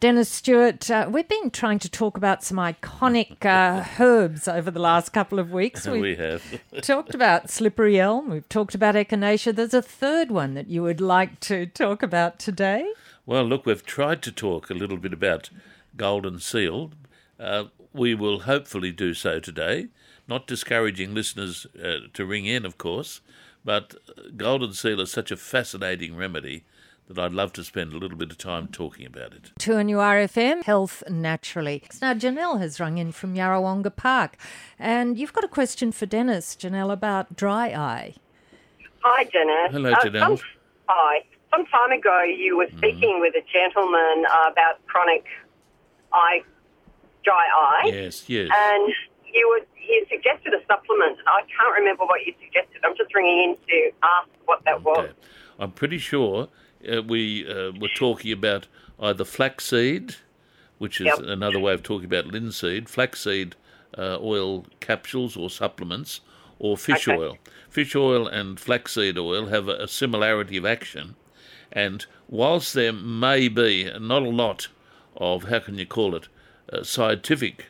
Dennis Stewart, uh, we've been trying to talk about some iconic uh, herbs over the last couple of weeks. We've we have. talked about slippery elm, we've talked about echinacea. There's a third one that you would like to talk about today. Well, look, we've tried to talk a little bit about golden seal. Uh, we will hopefully do so today, not discouraging listeners uh, to ring in, of course, but golden seal is such a fascinating remedy that I'd love to spend a little bit of time talking about it. To a new RFM, Health Naturally. Now, Janelle has rung in from Yarrawonga Park, and you've got a question for Dennis, Janelle, about dry eye. Hi, Dennis. Hello, Uh, Janelle. some, hi. Some time ago, you were speaking with a gentleman uh, about chronic eye, dry eye, Yes, yes. and you were he suggested a supplement. I can't remember what you suggested. I'm just ringing in to ask what that was. I'm pretty sure uh, we uh, were talking about either flaxseed, which is Yep. another way of talking about linseed, flaxseed uh, oil capsules or supplements, or fish Okay. oil. Fish oil and flaxseed oil have a, a similarity of action, and whilst there may be not a lot of, how can you call it, uh, scientific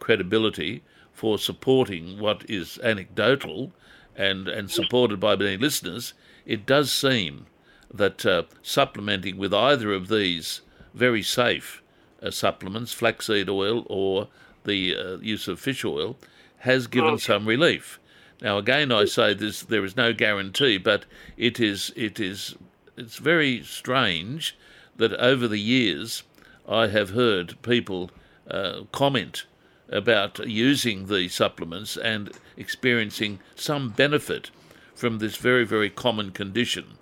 credibility for supporting what is anecdotal and, and supported by many listeners, it does seem that uh, supplementing with either of these very safe uh, supplements, flaxseed oil or the uh, use of fish oil, has given some relief. Now, again, I say this: there is no guarantee, but it is it is it's very strange that over the years I have heard people uh, comment about using the supplements and experiencing some benefit from this very very common condition.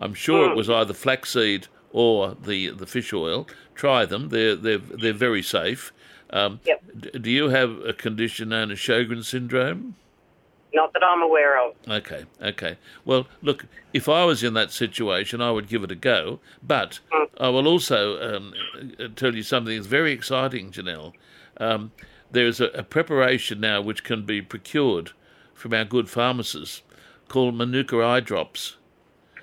I'm sure it was either flaxseed or the the fish oil. Try them; they're they're they're very safe. Um, Yep. d- do you have a condition known as Sjogren's syndrome? Not that I'm aware of. Okay, okay. Well, look, if I was in that situation, I would give it a go. But I will also um, uh, tell you something that's very exciting, Janelle. Um, there's a, a preparation now which can be procured from our good pharmacists called Manuka eye drops.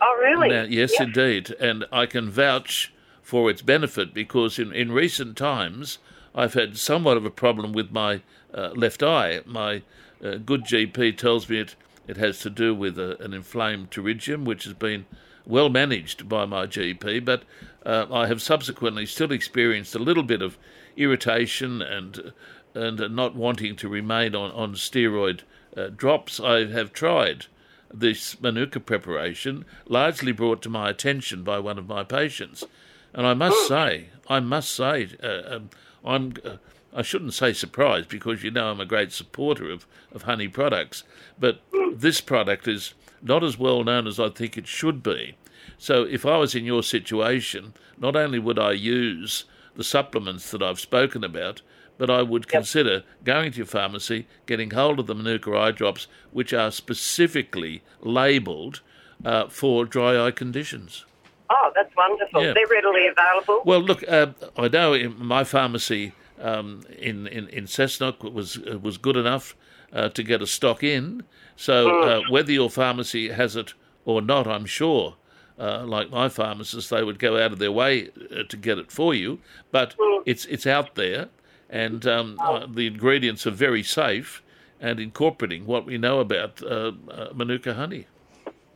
Oh, really? Now, yes, indeed. And I can vouch for its benefit because in, in recent times I've had somewhat of a problem with my uh, left eye. My uh, good GP tells me it, it has to do with a, an inflamed pterygium, which has been well managed by my GP, but uh, I have subsequently still experienced a little bit of irritation and and not wanting to remain on, on steroid uh, drops. I have tried this Manuka preparation, largely brought to my attention by one of my patients. And I must say, I must say, uh, um, I'm, uh, I shouldn't say surprised because you know I'm a great supporter of, of honey products, but this product is not as well known as I think it should be. So if I was in your situation, not only would I use the supplements that I've spoken about, but I would consider going to your pharmacy, getting hold of the Manuka eye drops, which are specifically labelled uh, for dry eye conditions. Oh, that's wonderful. Yeah. They're readily available. Well, look, uh, I know in my pharmacy um, in, in in Cessnock was was good enough uh, to get a stock in. So uh, whether your pharmacy has it or not, I'm sure. Uh, like my pharmacist, they would go out of their way uh, to get it for you. But it's it's out there, and um, uh, the ingredients are very safe and incorporating what we know about uh, uh, Manuka honey.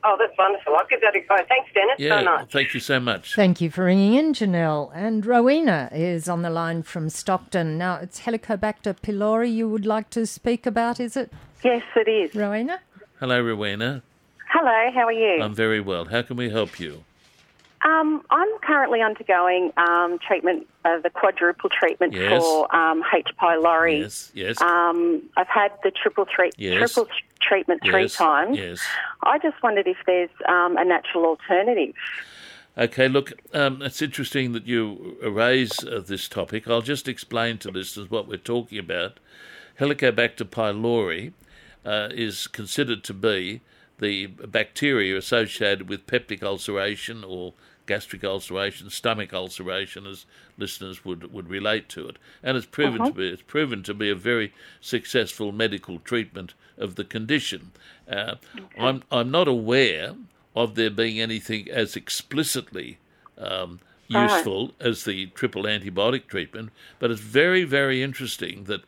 oh, that's wonderful. I'll give that a go. Thanks, Dennis, Yeah, so much. thank you so much. Thank you for ringing in, Janelle. And Rowena is on the line from Stockton. Now, it's Helicobacter pylori you would like to speak about, is it, Yes, it is. Rowena? Hello, Rowena. Hello, how are you? I'm very well. How can we help you? Um, I'm currently undergoing um, treatment, uh, the quadruple treatment Yes. for um, H. pylori. Yes, yes. Um, I've had the triple treat, Yes. triple tr- treatment three Yes, times. yes. I just wondered if there's um, a natural alternative. Okay, look, um, it's interesting that you raise uh, this topic. I'll just explain to listeners what we're talking about. Helicobacter pylori uh, is considered to be the bacteria associated with peptic ulceration or gastric ulceration, stomach ulceration, as listeners would, would relate to it, and it's proven to be it's proven to be a very successful medical treatment of the condition. Uh, I'm I'm not aware of there being anything as explicitly um, useful as the triple antibiotic treatment, but it's very, very interesting that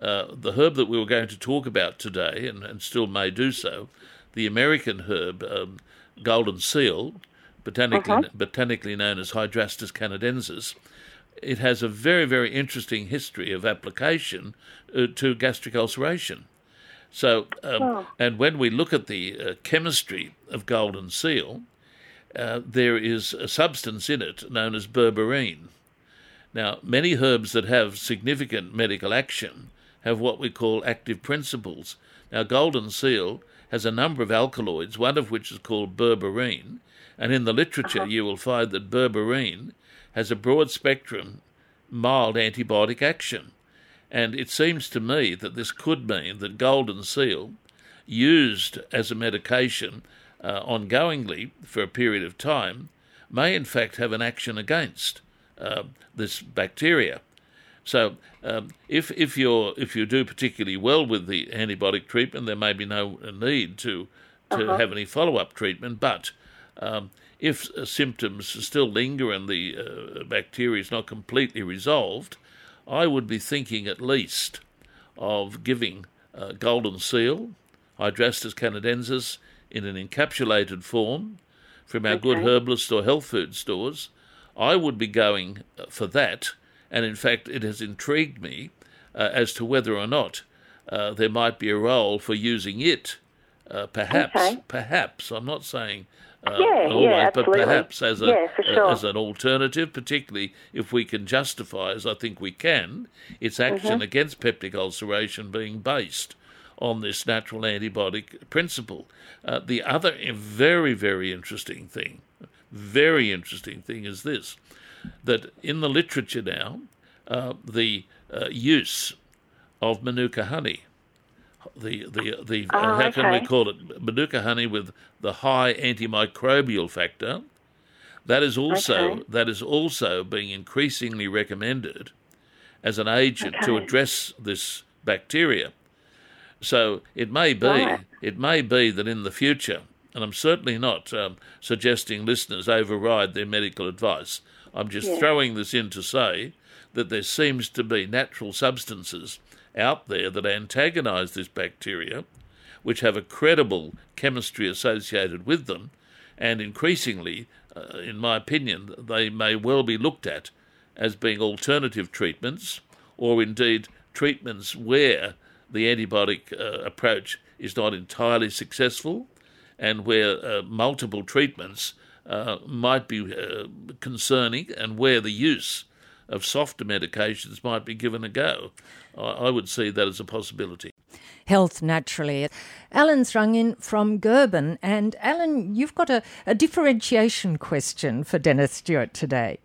uh, the herb that we were going to talk about today, and, and still may do so, the American herb um, golden seal, botanically, botanically known as Hydrastis canadensis, it has a very, very interesting history of application uh, to gastric ulceration. So, um, Oh. and when we look at the uh, chemistry of golden seal, uh, there is a substance in it known as berberine. Now, many herbs that have significant medical action have what we call active principles. Now, golden seal has a number of alkaloids, one of which is called berberine, and in the literature you will find that berberine has a broad spectrum, mild antibiotic action. And it seems to me that this could mean that golden seal, used as a medication uh, ongoingly for a period of time, may in fact have an action against uh, this bacteria. So, um, if if you if you do particularly well with the antibiotic treatment, there may be no need to to have any follow up treatment. But um, if uh, symptoms still linger and the uh, bacteria is not completely resolved, I would be thinking at least of giving uh, golden seal, Hydrastis canadensis, in an encapsulated form from our good herbalist or health food stores. I would be going uh, for that, and in fact, it has intrigued me uh, as to whether or not uh, there might be a role for using it. Uh, perhaps, Okay. perhaps. I'm not saying uh, Yeah, always, yeah, but absolutely. perhaps as a Yeah, uh, sure. as an alternative, particularly if we can justify, as I think we can, its action Mm-hmm. against peptic ulceration being based on this natural antibiotic principle. Uh, the other very, very interesting thing, very interesting thing is this that in the literature now, uh, the uh, use of Manuka honey, the the the uh, Oh, how can we call it Manuka honey with the high antimicrobial factor, that is also Okay. that is also being increasingly recommended as an agent to address this bacteria. So it may be Right. it may be that in the future, and I'm certainly not um, suggesting listeners override their medical advice. I'm just Yeah. throwing this in to say that there seems to be natural substances out there that antagonise this bacteria, which have a credible chemistry associated with them, and increasingly, uh, in my opinion, they may well be looked at as being alternative treatments, or indeed treatments where the antibiotic uh, approach is not entirely successful, and where uh, multiple treatments uh, might be uh, concerning, and where the use of softer medications might be given a go. I, I would see that as a possibility. Health naturally. Alan's rung in from Gerben, and Alan, you've got a, a differentiation question for Dennis Stewart today.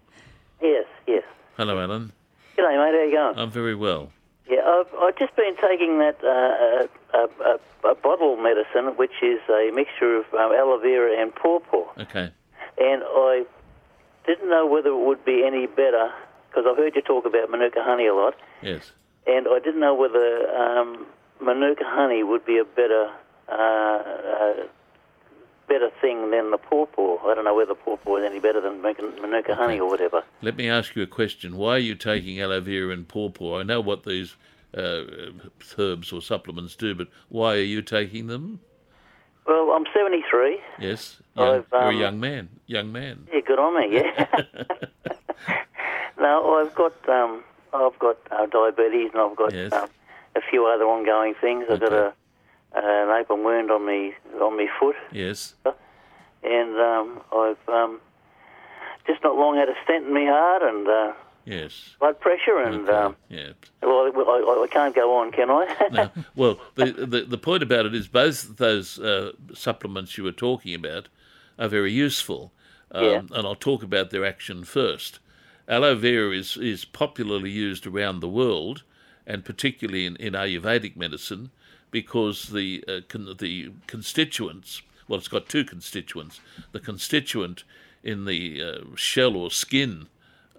Yes, yes. Hello, Alan. G'day, mate. How you going? I'm very well. yeah, I've, I've just been taking that uh, uh, uh, a bottle medicine, which is a mixture of um, aloe vera and pawpaw, Okay. And I didn't know whether it would be any better because I've heard you talk about manuka honey a lot, Yes. and I didn't know whether um, manuka honey would be a better. Uh, uh, better thing than the pawpaw. I don't know whether pawpaw is any better than manuka, manuka honey or whatever. Let me ask you a question. Why are you taking aloe vera and pawpaw? I know what these uh, herbs or supplements do, but why are you taking them? Well, I'm 73. Yes, young, I've, you're a um, young man. Young man. Yeah, good on me. Yeah. no, I've got um, I've got uh, diabetes and I've got Yes. um, a few other ongoing things. I've got a an open wound on me on my foot, Yes. and um, I've um, just not long had a stent in my heart and uh, Yes. blood pressure, and Okay. um, yeah. well, I, I, I can't go on, can I? No, well, the, the the point about it is both those uh, supplements you were talking about are very useful, um, Yeah. and I'll talk about their action first. Aloe vera is is popularly used around the world, and particularly in, in Ayurvedic medicine, because the uh, con- the constituents. Well, it's got two constituents. The constituent in the uh, shell or skin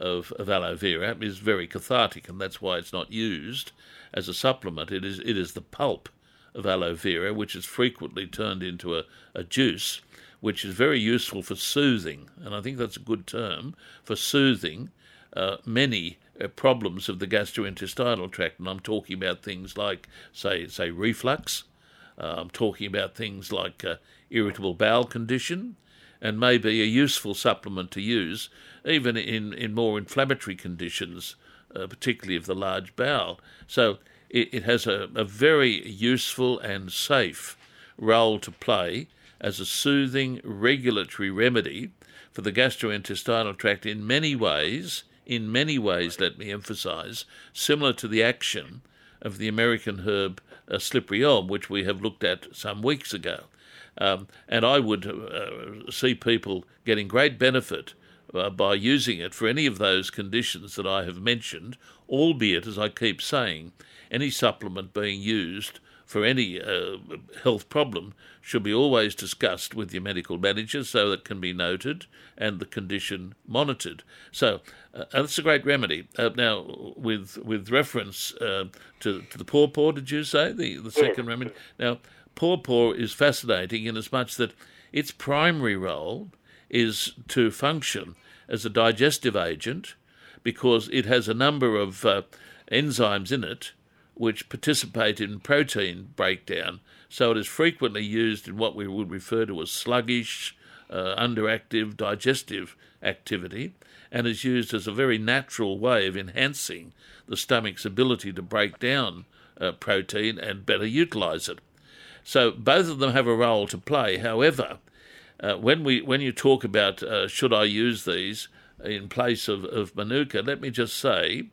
of, of aloe vera is very cathartic, and that's why it's not used as a supplement. It is it is the pulp of aloe vera, which is frequently turned into a, a juice, which is very useful for soothing, and I think that's a good term for soothing uh, many uh, problems of the gastrointestinal tract. And I'm talking about things like, say, say reflux. Uh, I'm talking about things like uh, irritable bowel condition, and may be a useful supplement to use even in, in more inflammatory conditions, uh, particularly of the large bowel. So it, it has a, a very useful and safe role to play as a soothing regulatory remedy for the gastrointestinal tract in many ways, in many ways, let me emphasize, similar to the action of the American herb uh, slippery elm, which we have looked at some weeks ago. Um, and I would uh, see people getting great benefit uh, by using it for any of those conditions that I have mentioned, albeit, as I keep saying, any supplement being used for any uh, health problem should be always discussed with your medical manager so that it can be noted and the condition monitored. So uh, that's a great remedy. Uh, now, with with reference uh, to, to the pawpaw, did you say the the second remedy? Now, pawpaw is fascinating in as much that its primary role is to function as a digestive agent because it has a number of uh, enzymes in it which participate in protein breakdown. So it is frequently used in what we would refer to as sluggish, uh, underactive digestive activity and is used as a very natural way of enhancing the stomach's ability to break down uh, protein and better utilize it. So both of them have a role to play. However, uh, when we when you talk about uh, should I use these in place of, of manuka, let me just say,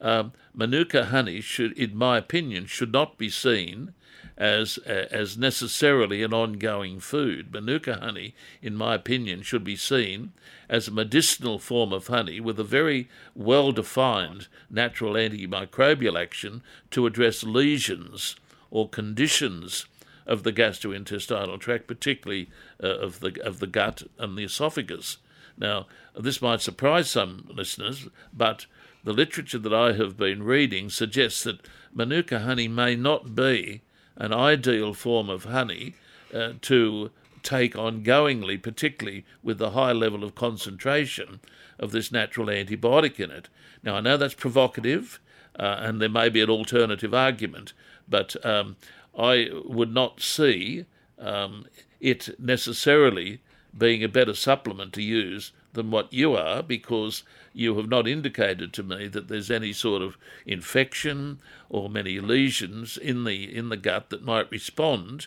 um, manuka honey should, in my opinion, should not be seen as as necessarily an ongoing food. Manuka honey, in my opinion, should be seen as a medicinal form of honey with a very well defined natural antimicrobial action to address lesions or conditions of the gastrointestinal tract, particularly uh, of the of the gut and the esophagus. Now, this might surprise some listeners, but the literature that I have been reading suggests that Manuka honey may not be an ideal form of honey uh, to take ongoingly, particularly with the high level of concentration of this natural antibiotic in it. Now, I know that's provocative, uh, and there may be an alternative argument, but um, I would not see um, it necessarily being a better supplement to use than what you are because you have not indicated to me that there's any sort of infection or many lesions in the in the gut that might respond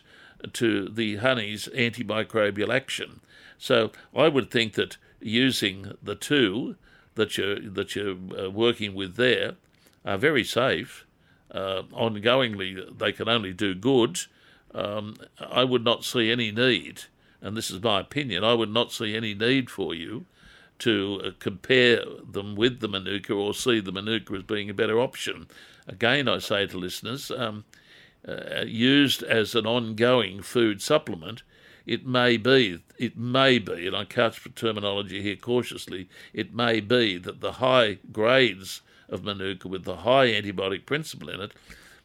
to the honey's antimicrobial action. So I would think that using the two that you're that you're uh, working with there are very safe uh, ongoingly they can only do good, um, I would not see any need, and this is my opinion, I would not see any need for you to uh, compare them with the Manuka or see the Manuka as being a better option. Again, I say to listeners, um, uh, used as an ongoing food supplement, it may be, it may be, and I couch terminology here cautiously, it may be that the high grades of Manuka with the high antibiotic principle in it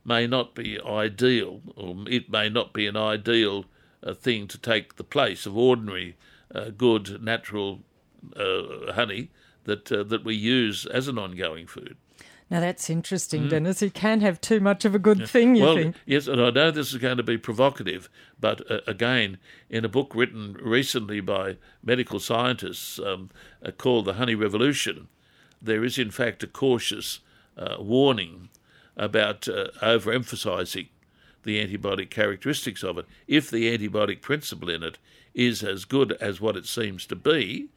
may not be ideal, or it may not be an ideal uh, thing to take the place of ordinary, uh, good, natural uh, honey that uh, that we use as an ongoing food. Now that's interesting, mm. Dennis. You can have too much of a good yeah. thing, you well, think? Yes, and I know this is going to be provocative, but uh, again, in a book written recently by medical scientists um, uh, called The Honey Revolution, there is in fact a cautious uh, warning about uh, overemphasizing the antibiotic characteristics of it. If the antibiotic principle in it is as good as what it seems to be,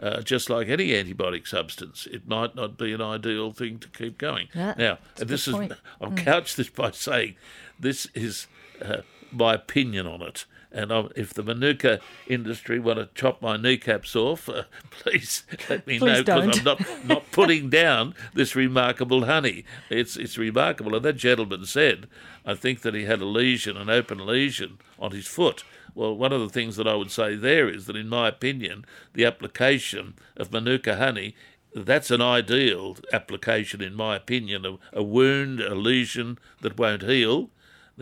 uh, just like any antibiotic substance, it might not be an ideal thing to keep going. Yeah, now, this is point. I'll mm. couch this by saying this is uh, my opinion on it. And if the Manuka industry want to chop my kneecaps off, uh, please let me please know because I'm not, not putting down this remarkable honey. It's it's remarkable. And that gentleman said, I think that he had a lesion, an open lesion on his foot. Well, one of the things that I would say there is that, in my opinion, the application of Manuka honey that's an ideal application, in my opinion, of a wound, a lesion that won't heal,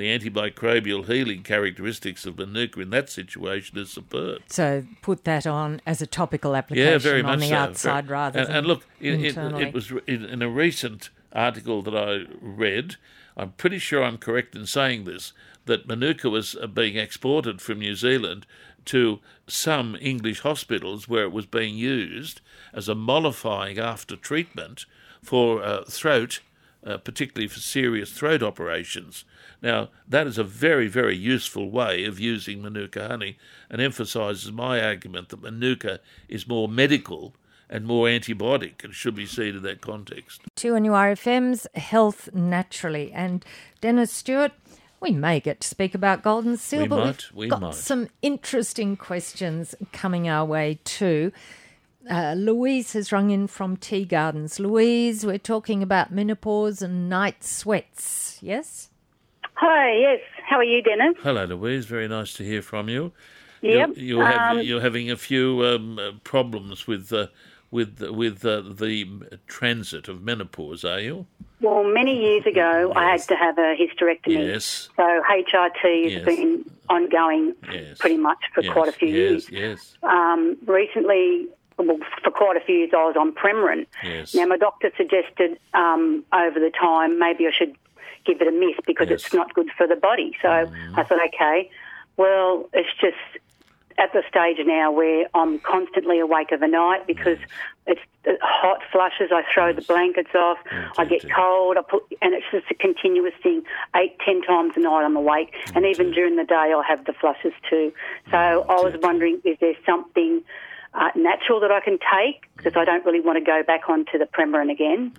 the antimicrobial healing characteristics of Manuka in that situation is superb. So put that on as a topical application Yeah, on the so. outside Very- rather and, than and look, it, it, it was in, in a recent article that I read. I'm pretty sure I'm correct in saying this that Manuka was uh, being exported from New Zealand to some English hospitals where it was being used as a mollifying after treatment for uh, throat, uh, particularly for serious throat operations. Now, that is a very, very useful way of using Manuka honey and emphasises my argument that Manuka is more medical and more antibiotic and should be seen in that context. 2NURFM's Health Naturally. And Dennis Stewart, we may get to speak about Golden Seal, We but might, we've we got might. some interesting questions coming our way too. Uh, Louise has rung in from Tea Gardens. Louise, we're talking about menopause and night sweats, yes? Hi, yes. How are you, Dennis? Hello, Louise. Very nice to hear from you. Yep. You're, you're, have, Um, you're having a few um, uh, problems with uh, with with uh, the transit of menopause, are you? Well, many years ago, I had to have a hysterectomy. Yes. So HRT has Yes. been ongoing Yes. pretty much for yes, quite a few yes, years. Yes. Um, recently, well, for quite a few years, I was on Premarin. Yes. Now, my doctor suggested um, over the time maybe I should give it a miss because Yes. Mm. it's not good for the body. So I thought, okay, well, it's just at the stage now where I'm constantly awake overnight because it's uh, hot flushes. I throw the blankets off. I get cold. I put, and it's just a continuous thing. Eight, ten times a night I'm awake, and even during the day I'll have the flushes too. So I was wondering, is there something uh, natural that I can take because I don't really want to go back onto the Premarin again.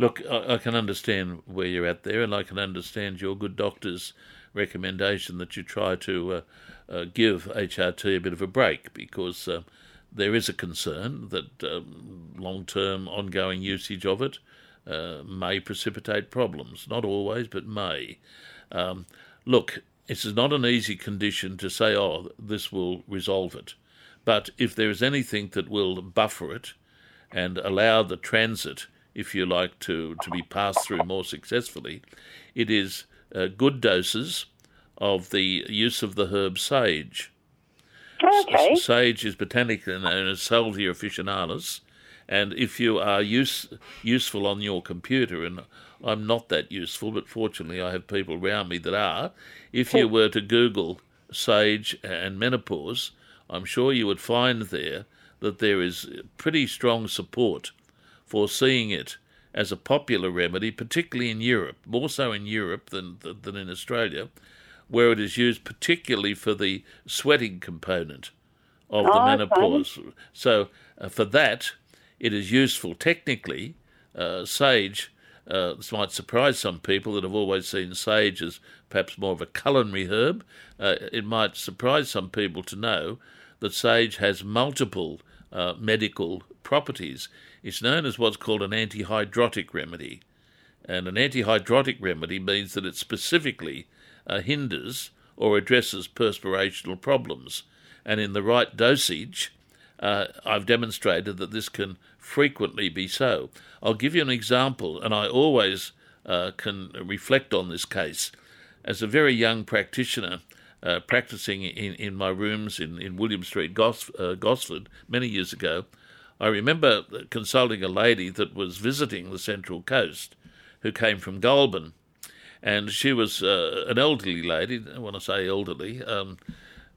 Look, I, I can understand where you're at there, and I can understand your good doctor's recommendation that you try to uh, uh, give HRT a bit of a break because uh, there is a concern that um, long term ongoing usage of it uh, may precipitate problems. Not always, but may. Um, look, it's not an easy condition to say, oh, this will resolve it. But if there is anything that will buffer it and allow the transit, if you like, to, to be passed through more successfully, it is uh, good doses of the use of the herb sage. Okay. S- Sage is botanically known as Salvia officinalis, and if you are use, useful on your computer, and I'm not that useful, but fortunately I have people around me that are, if you were to Google sage and menopause, I'm sure you would find there that there is pretty strong support for seeing it as a popular remedy, particularly in Europe, more so in Europe than than in Australia, where it is used particularly for the sweating component of the Oh, okay. menopause. So uh, for that, it is useful technically. Uh, sage. Uh, this might surprise some people that have always seen sage as perhaps more of a culinary herb. Uh, it might surprise some people to know that sage has multiple uh, medical properties. It's known as what's called an antihydrotic remedy. And an antihydrotic remedy means that it specifically uh, hinders or addresses perspirational problems. And in the right dosage, uh, I've demonstrated that this can frequently be so. I'll give you an example, and I always uh, can reflect on this case. As a very young practitioner, uh, practicing in, in my rooms in, in William Street, Gos, uh, Gosford, many years ago, I remember consulting a lady that was visiting the Central Coast who came from Goulburn. And she was uh, an elderly lady. When I say elderly, um,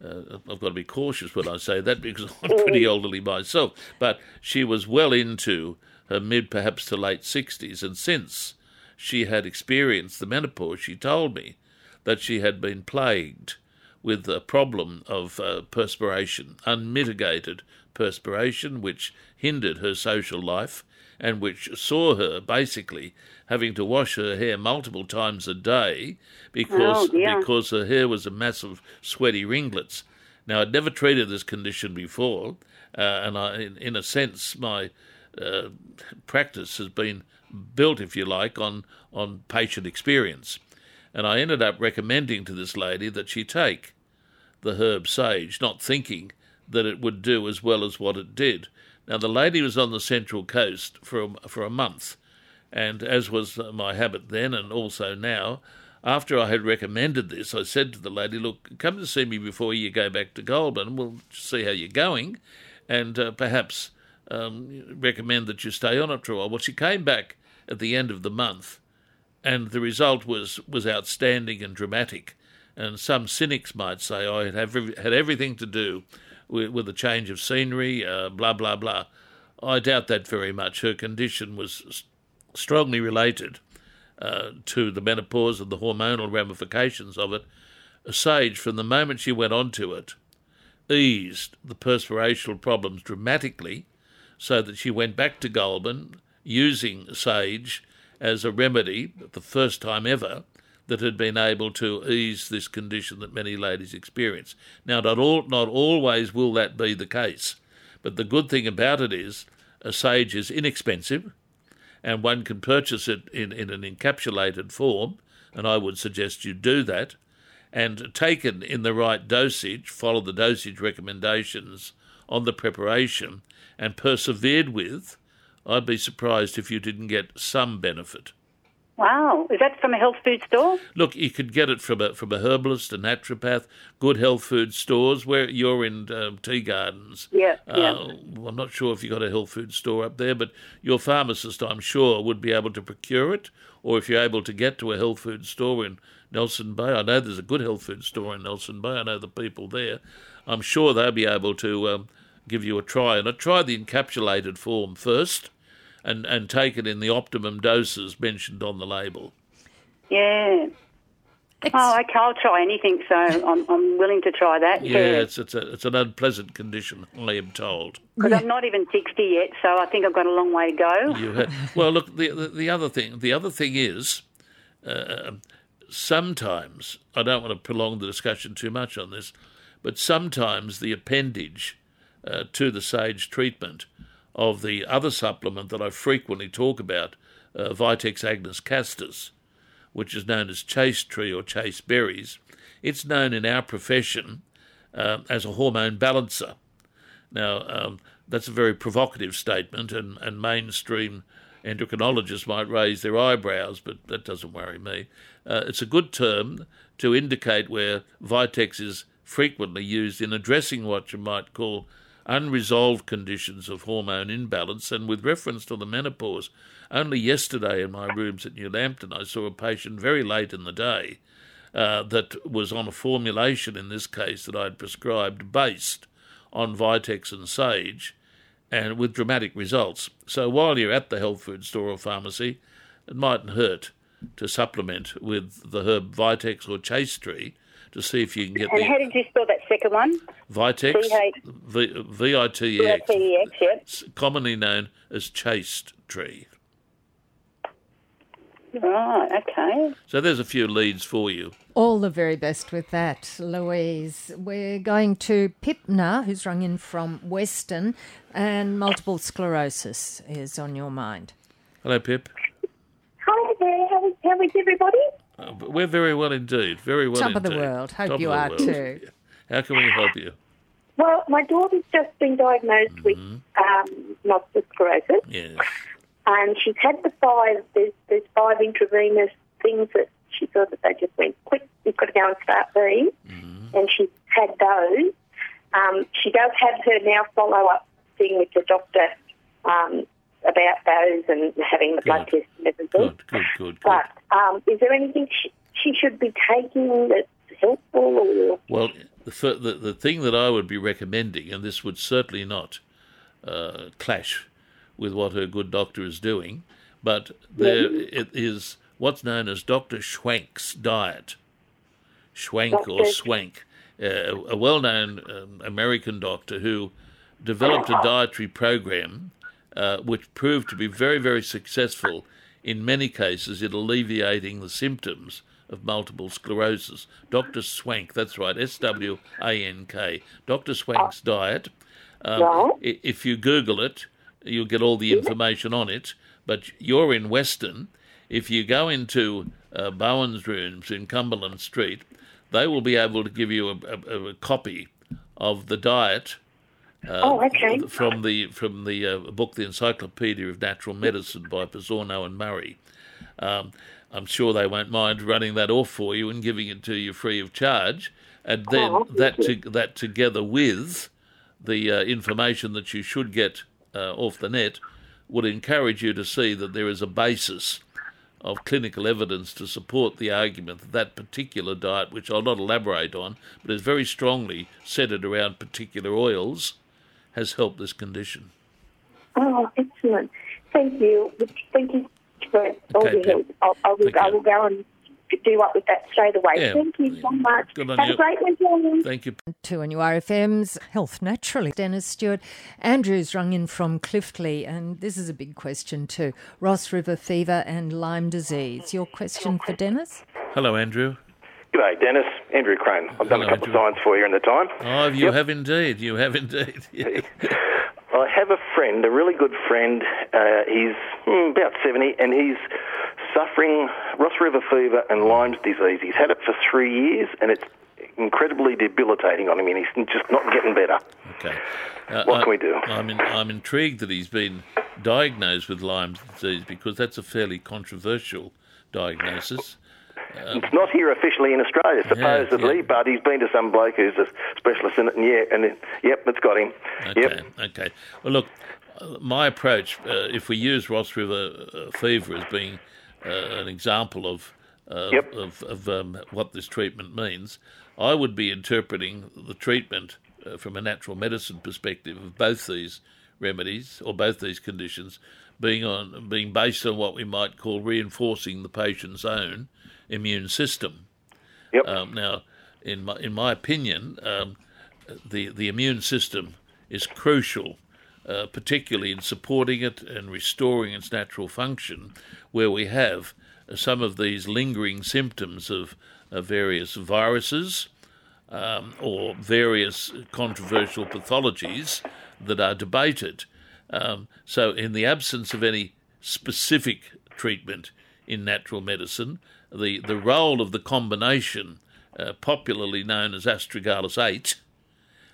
uh, I've got to be cautious when I say that because I'm pretty elderly myself. But she was well into her mid, perhaps to late 60s. And since she had experienced the menopause, she told me that she had been plagued with a problem of uh, perspiration, unmitigated perspiration, which hindered her social life and which saw her basically having to wash her hair multiple times a day because Oh, because her hair was a mass of sweaty ringlets. Now I'd never treated this condition before, uh, and I, in, in a sense, my uh, practice has been built, if you like, on on patient experience. And I ended up recommending to this lady that she take the herb sage, not thinking that it would do as well as what it did. Now, the lady was on the Central Coast for a, for a month, and as was my habit then and also now, after I had recommended this, I said to the lady, "Look, come to see me before you go back to Goulburn. We'll see how you're going, and uh, perhaps um, recommend that you stay on it for a while." Well, she came back at the end of the month, and the result was was outstanding and dramatic. And some cynics might say, "I had had everything to do with, with a change of scenery." Uh, blah blah blah. I doubt that very much. Her condition was strongly related uh, to the menopause and the hormonal ramifications of it, Sage, from the moment she went on to it, eased the perspirational problems dramatically so that she went back to Goulburn using Sage as a remedy, the first time ever, that had been able to ease this condition that many ladies experience. Now, not, all, not always will that be the case, but the good thing about it is a Sage is inexpensive and one can purchase it in, in an encapsulated form, and I would suggest you do that, and taken in the right dosage, follow the dosage recommendations on the preparation, and persevered with, I'd be surprised if you didn't get some benefit. Wow, is that from a health food store? Look, you could get it from a from a herbalist, a naturopath, good health food stores. Where you're in um, tea gardens. Yeah, uh, yeah. I'm not sure if you've got a health food store up there, but your pharmacist, I'm sure, would be able to procure it. Or if you're able to get to a health food store in Nelson Bay, I know there's a good health food store in Nelson Bay. I know the people there. I'm sure they'll be able to um, give you a try. And I try the encapsulated form first and, and take it in the optimum doses mentioned on the label. Yeah. oh, okay. I'll try anything, so I'm, I'm willing to try that. Yeah, it's it's, a, it's an unpleasant condition, I am told. Because Yeah. I'm not even 60 yet, so I think I've got a long way to go. You had, well, look, the, the the other thing the other thing is, uh, sometimes I don't want to prolong the discussion too much on this, but sometimes the appendage uh, to the sage treatment of the other supplement that I frequently talk about, uh, Vitex agnus castus, which is known as chaste tree or chaste berries, it's known in our profession uh, as a hormone balancer. Now, um, that's a very provocative statement, and, and mainstream endocrinologists might raise their eyebrows, but that doesn't worry me. Uh, it's a good term to indicate where Vitex is frequently used in addressing what you might call unresolved conditions of hormone imbalance. And with reference to the menopause, only yesterday in my rooms at New Lambton, I saw a patient very late in the day uh, that was on a formulation in this case that I'd prescribed based on Vitex and Sage, and with dramatic results. So while you're at the health food store or pharmacy, it mightn't hurt to supplement with the herb Vitex or Chaste Tree to see if you can get And how did you spell that second one? Vitex, V-H- V- V-I-T-E-X, TEX, yep. commonly known as Chaste Tree. Right, okay. So there's a few leads for you. All the very best with that, Louise. We're going to Pip now, who's rung in from Weston, and multiple sclerosis is on your mind. Hello, Pip. Hi there, how is, how is everybody? Uh, we're very well indeed. Very well indeed. Top of the world. Hope Top you of the are world. too. Yeah. How can we help you? Well, my daughter's just been diagnosed with um, multiple sclerosis, Yes. and she's had the five. There's, there's five intravenous things that she thought that they just went quick. You've got to go and start these, and she's had those. Um, she does have her now follow up thing with the doctor um, about those and having the blood test and everything. Good, good, good. But um, is there anything she, she should be taking that's helpful or? Well, the, the the thing that I would be recommending, and this would certainly not uh, clash with what her good doctor is doing, but there it is what's known as Dr. Schwank's diet. Schwank or Dr. Swank, uh, a well-known um, American doctor who developed a dietary program uh, which proved to be very, very successful in many cases in alleviating the symptoms of multiple sclerosis. Dr. Swank, that's right, S W A N K. Dr. Swank's diet. Um, Right. If you Google it, you'll get all the information on it. But you're in Weston. If you go into uh, Bowen's rooms in Cumberland Street, they will be able to give you a, a, a copy of the diet uh, Oh, okay. from the from the uh, book, The Encyclopedia of Natural Medicine by Pizzorno and Murray. Um, I'm sure they won't mind running that off for you and giving it to you free of charge. And then Oh, that to, that together with the uh, information that you should get uh, off the net would encourage you to see that there is a basis of clinical evidence to support the argument that that particular diet, which I'll not elaborate on, but is very strongly centered around particular oils, has helped this condition. Oh, excellent. Thank you. Thank you for all Okay, help. I'll, I'll, Thank I you. will go and do up with that straight away. Yeah. Thank you so much. Good on Have you. a great weekend. Thank you. 2NURFM's Health Naturally. Dennis Stewart. Andrew's rung in from Cliftleigh, and this is a big question too. Ross River fever and Lyme disease. Your question for Dennis? Hello, Andrew. G'day, Dennis. Andrew Crane. I've done Hello, a couple Andrew. of signs for you in the time. Oh, you Yep. have indeed. You have indeed. Yeah. I have a friend, a really good friend. Uh, he's hmm, about 70 and he's suffering Ross River fever and Lyme's disease. He's had it for three years and it's incredibly debilitating on him and he's just not getting better. Okay. Uh, What I- can we do? I'm, in, I'm intrigued that he's been diagnosed with Lyme disease because that's a fairly controversial diagnosis. It's not here officially in Australia, supposedly, yeah. but he's been to some bloke who's a specialist in it, and yeah, and it, yep, it's got him. Okay, Yep. okay. Well, look, uh, my approach, uh, if we use Ross River uh, fever as being uh, an example of uh, Yep. of, of um, what this treatment means, I would be interpreting the treatment uh, from a natural medicine perspective of both these remedies or both these conditions being on being based on what we might call reinforcing the patient's own immune system. Yep. Um, now, in my in my opinion, um, the the immune system is crucial, uh, particularly in supporting it and restoring its natural function, where we have uh, some of these lingering symptoms of, of various viruses um, or various controversial pathologies that are debated. Um, so, in the absence of any specific treatment in natural medicine, the, the role of the combination, uh, popularly known as astragalus 8,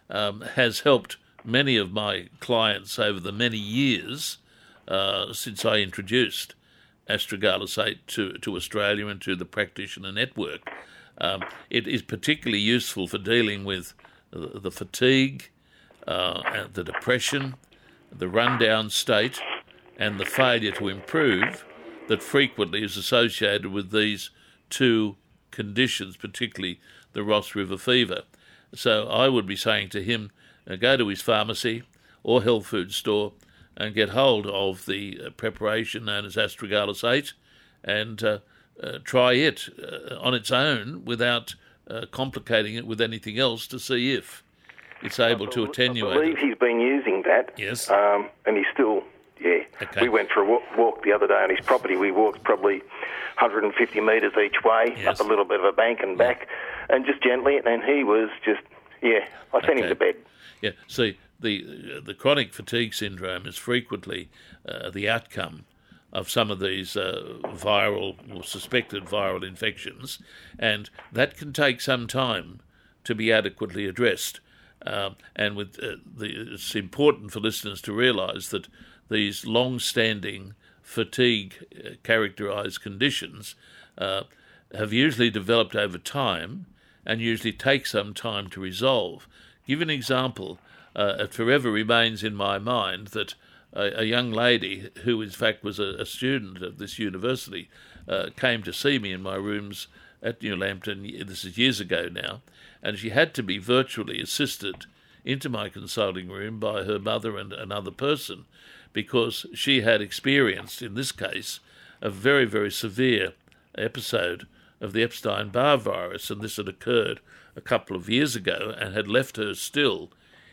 um, has helped many of my clients over the many years uh, since I introduced astragalus 8 to, to Australia and to the practitioner network. Um, it is particularly useful for dealing with the, fatigue, uh, the depression, the rundown state, and the failure to improve that frequently is associated with these two conditions, particularly the Ross River fever. So I would be saying to him, uh, go to his pharmacy or health food store and get hold of the uh, preparation known as astragalus 8 and uh, uh, try it uh, on its own without uh, complicating it with anything else to see if it's able to attenuate. I believe it. he's been using that. Yes. Um, and he's still, yeah. Okay. We went for a walk, the other day on his property. We walked probably 150 metres each way, Yes. up a little bit of a bank and back, and just gently. And he was just, yeah. I sent him Okay. to bed. Yeah, see, the the chronic fatigue syndrome is frequently uh, the outcome of some of these uh, viral or suspected viral infections, and that can take some time to be adequately addressed. Um, and with uh, the, it's important for listeners to realise that these long-standing fatigue uh, characterised conditions uh, have usually developed over time and usually take some time to resolve. Give an example. Uh, it forever remains in my mind that a, a young lady who, in fact, was a, a student at this university uh, came to see me in my rooms at New Lambton. This is years ago now, and she had to be virtually assisted into my consulting room by her mother and another person because she had experienced, in this case, a very, very severe episode of the Epstein Barr virus, and this had occurred a couple of years ago and had left her still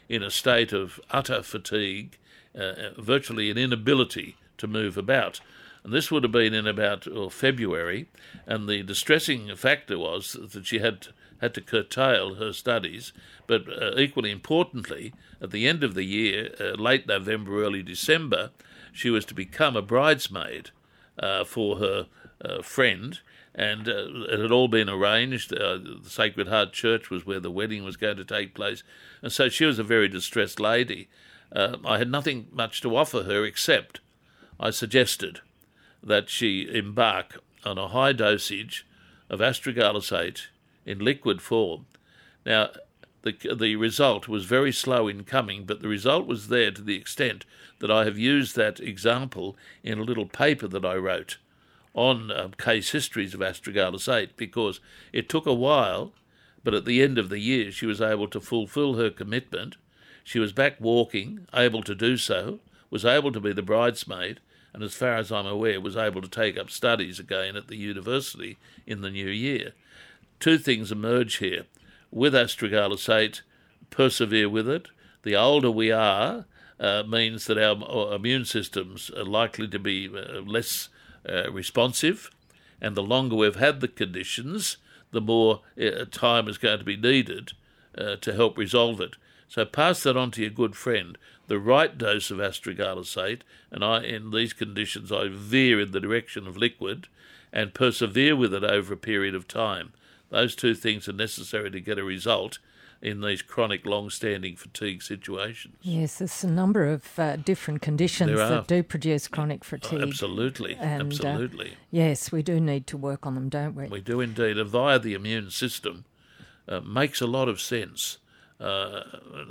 in a state of utter fatigue, uh, virtually an inability to move about. And this would have been in about oh, February, and the distressing factor was that she had had to curtail her studies. But uh, equally importantly, at the end of the year, uh, late November, early December, she was to become a bridesmaid uh, for her uh, friend, and uh, it had all been arranged. Uh, the Sacred Heart Church was where the wedding was going to take place, and so she was a very distressed lady. I had nothing much to offer her except I suggested that she embark on a high dosage of astragalus 8 in liquid form. Now, the, the result was very slow in coming, but the result was there to the extent that I have used that example in a little paper that I wrote on um, case histories of Astragalus 8 because it took a while, but at the end of the year she was able to fulfill her commitment. She was back walking, able to do so, was able to be the bridesmaid, and as far as I'm aware, was able to take up studies again at the university in the new year. Two things emerge here. With astragalus 8, persevere with it. The older we are, uh, means that our immune systems are likely to be uh, less uh, responsive, and the longer we've had the conditions, the more uh, time is going to be needed uh, to help resolve it. So pass that on to your good friend. The right dose of astragalus 8, and I, in these conditions, I veer in the direction of liquid, and persevere with it over a period of time. Those two things are necessary to get a result in these chronic, long-standing fatigue situations. Yes, there's a number of uh, different conditions that do produce chronic fatigue. Oh, absolutely, and, uh, absolutely. Uh, yes, we do need to work on them, don't we? We do indeed. And via the immune system, uh, makes a lot of sense, uh,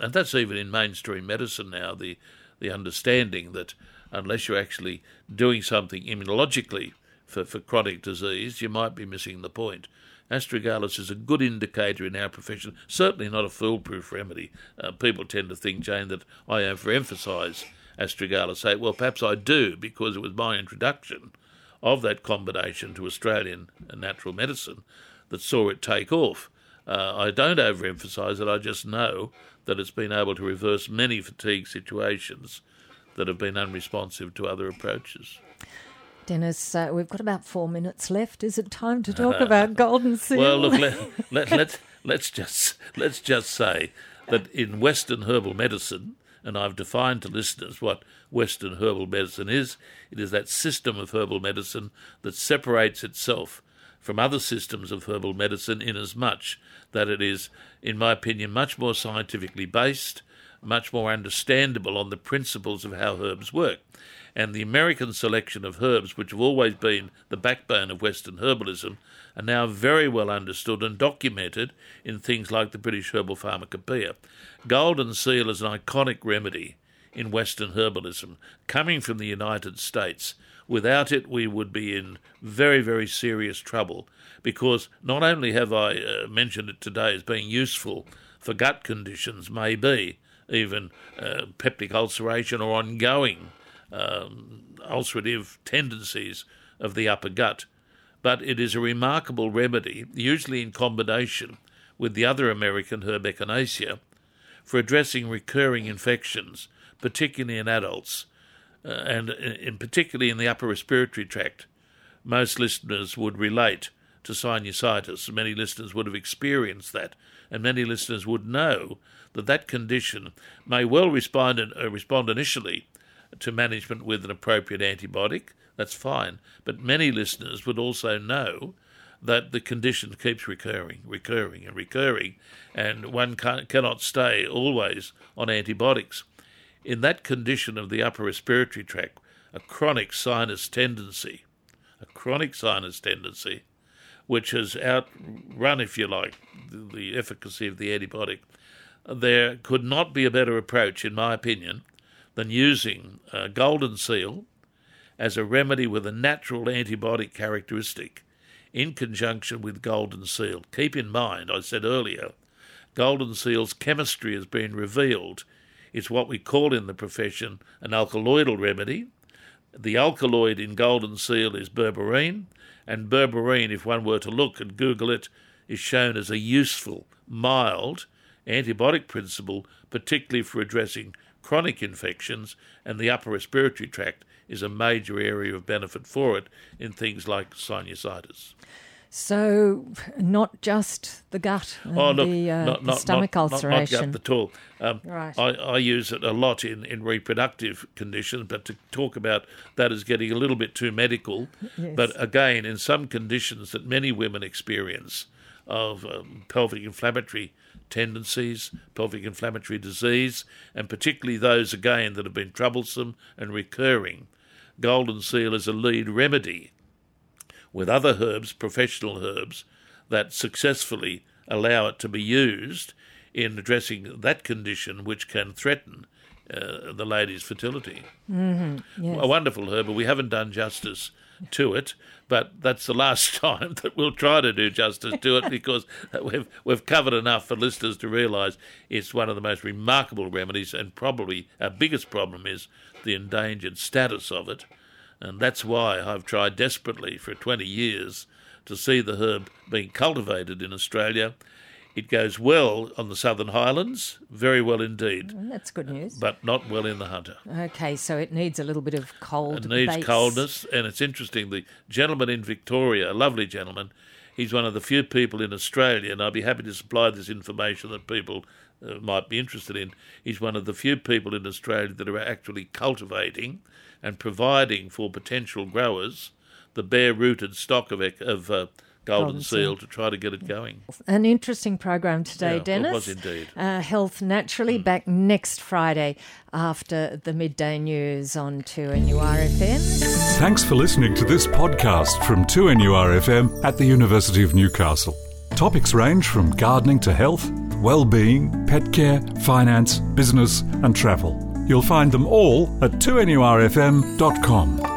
and that's even in mainstream medicine now. The the understanding that unless you're actually doing something immunologically for, for chronic disease, you might be missing the point. Astragalus is a good indicator in our profession, certainly not a foolproof remedy. Uh, people tend to think, Jane, that I overemphasise astragalus. Say, well, perhaps I do because it was my introduction of that combination to Australian natural medicine that saw it take off. Uh, I don't overemphasise it, I just know that it's been able to reverse many fatigue situations that have been unresponsive to other approaches. Dennis, uh, we've got about four minutes left. Is it time to talk about golden seal? Well, look, let, let, let, let's just let's just say that in Western herbal medicine, and I've defined to listeners what Western herbal medicine is. It is that system of herbal medicine that separates itself from other systems of herbal medicine inasmuch that it is, in my opinion, much more scientifically based, much more understandable on the principles of how herbs work and the American selection of herbs, which have always been the backbone of Western herbalism, are now very well understood and documented in things like the British Herbal Pharmacopoeia. Golden seal is an iconic remedy in Western herbalism, coming from the United States. Without it, we would be in very, very serious trouble because not only have I uh, mentioned it today as being useful for gut conditions, maybe even uh, peptic ulceration or ongoing um, ulcerative tendencies of the upper gut. But it is a remarkable remedy, usually in combination with the other American herb echinacea, for addressing recurring infections, particularly in adults, uh, and in, particularly in the upper respiratory tract. Most listeners would relate to sinusitis. Many listeners would have experienced that, and many listeners would know that that condition may well respond, uh, respond initially to management with an appropriate antibiotic, that's fine. But many listeners would also know that the condition keeps recurring, recurring, and recurring, and one cannot stay always on antibiotics. In that condition of the upper respiratory tract, a chronic sinus tendency, a chronic sinus tendency, which has outrun, if you like, the efficacy of the antibiotic, there could not be a better approach, in my opinion, than using golden seal as a remedy with a natural antibiotic characteristic in conjunction with golden seal. Keep in mind, I said earlier, golden seal's chemistry has been revealed. It's what we call in the profession an alkaloidal remedy. The alkaloid in golden seal is berberine, and berberine, if one were to look and Google it, is shown as a useful, mild antibiotic principle, particularly for addressing chronic infections, and the upper respiratory tract is a major area of benefit for it in things like sinusitis. So, not just the gut and oh, look, the, uh, not, not, the stomach not, ulceration. Not, gut at all. Um, right. I, I, use it a lot in, in reproductive conditions, but to talk about that is getting a little bit too medical. Yes. But again, in some conditions that many women experience of um, pelvic inflammatory tendencies, pelvic inflammatory disease, and particularly those again that have been troublesome and recurring. golden seal is a lead remedy with other herbs, professional herbs, that successfully allow it to be used in addressing that condition which can threaten uh, the lady's fertility. Mm-hmm. Yes. A wonderful herb, but we haven't done justice to it. But that's the last time that we'll try to do justice to it because we've we've covered enough for listeners to realise it's one of the most remarkable remedies, and probably our biggest problem is the endangered status of it, and that's why I've tried desperately for 20 years to see the herb being cultivated in Australia it goes well on the Southern Highlands, very well indeed. Mm, that's good news. But not well in the Hunter. Okay, so it needs a little bit of cold. It needs base. coldness, and it's interesting. The gentleman in Victoria, a lovely gentleman, he's one of the few people in Australia, and I'd be happy to supply this information that people uh, might be interested in. He's one of the few people in Australia that are actually cultivating and providing for potential growers the bare rooted stock of, of uh, Golden, Golden Seal, Seal to try to get it going. An interesting program today, yeah, Dennis. It was indeed. Uh, Health Naturally, mm. back next Friday after the midday news on 2NURFM. Thanks for listening to this podcast from 2NURFM at the University of Newcastle. Topics range from gardening to health, well-being, pet care, finance, business and travel. You'll find them all at 2NURFM.com.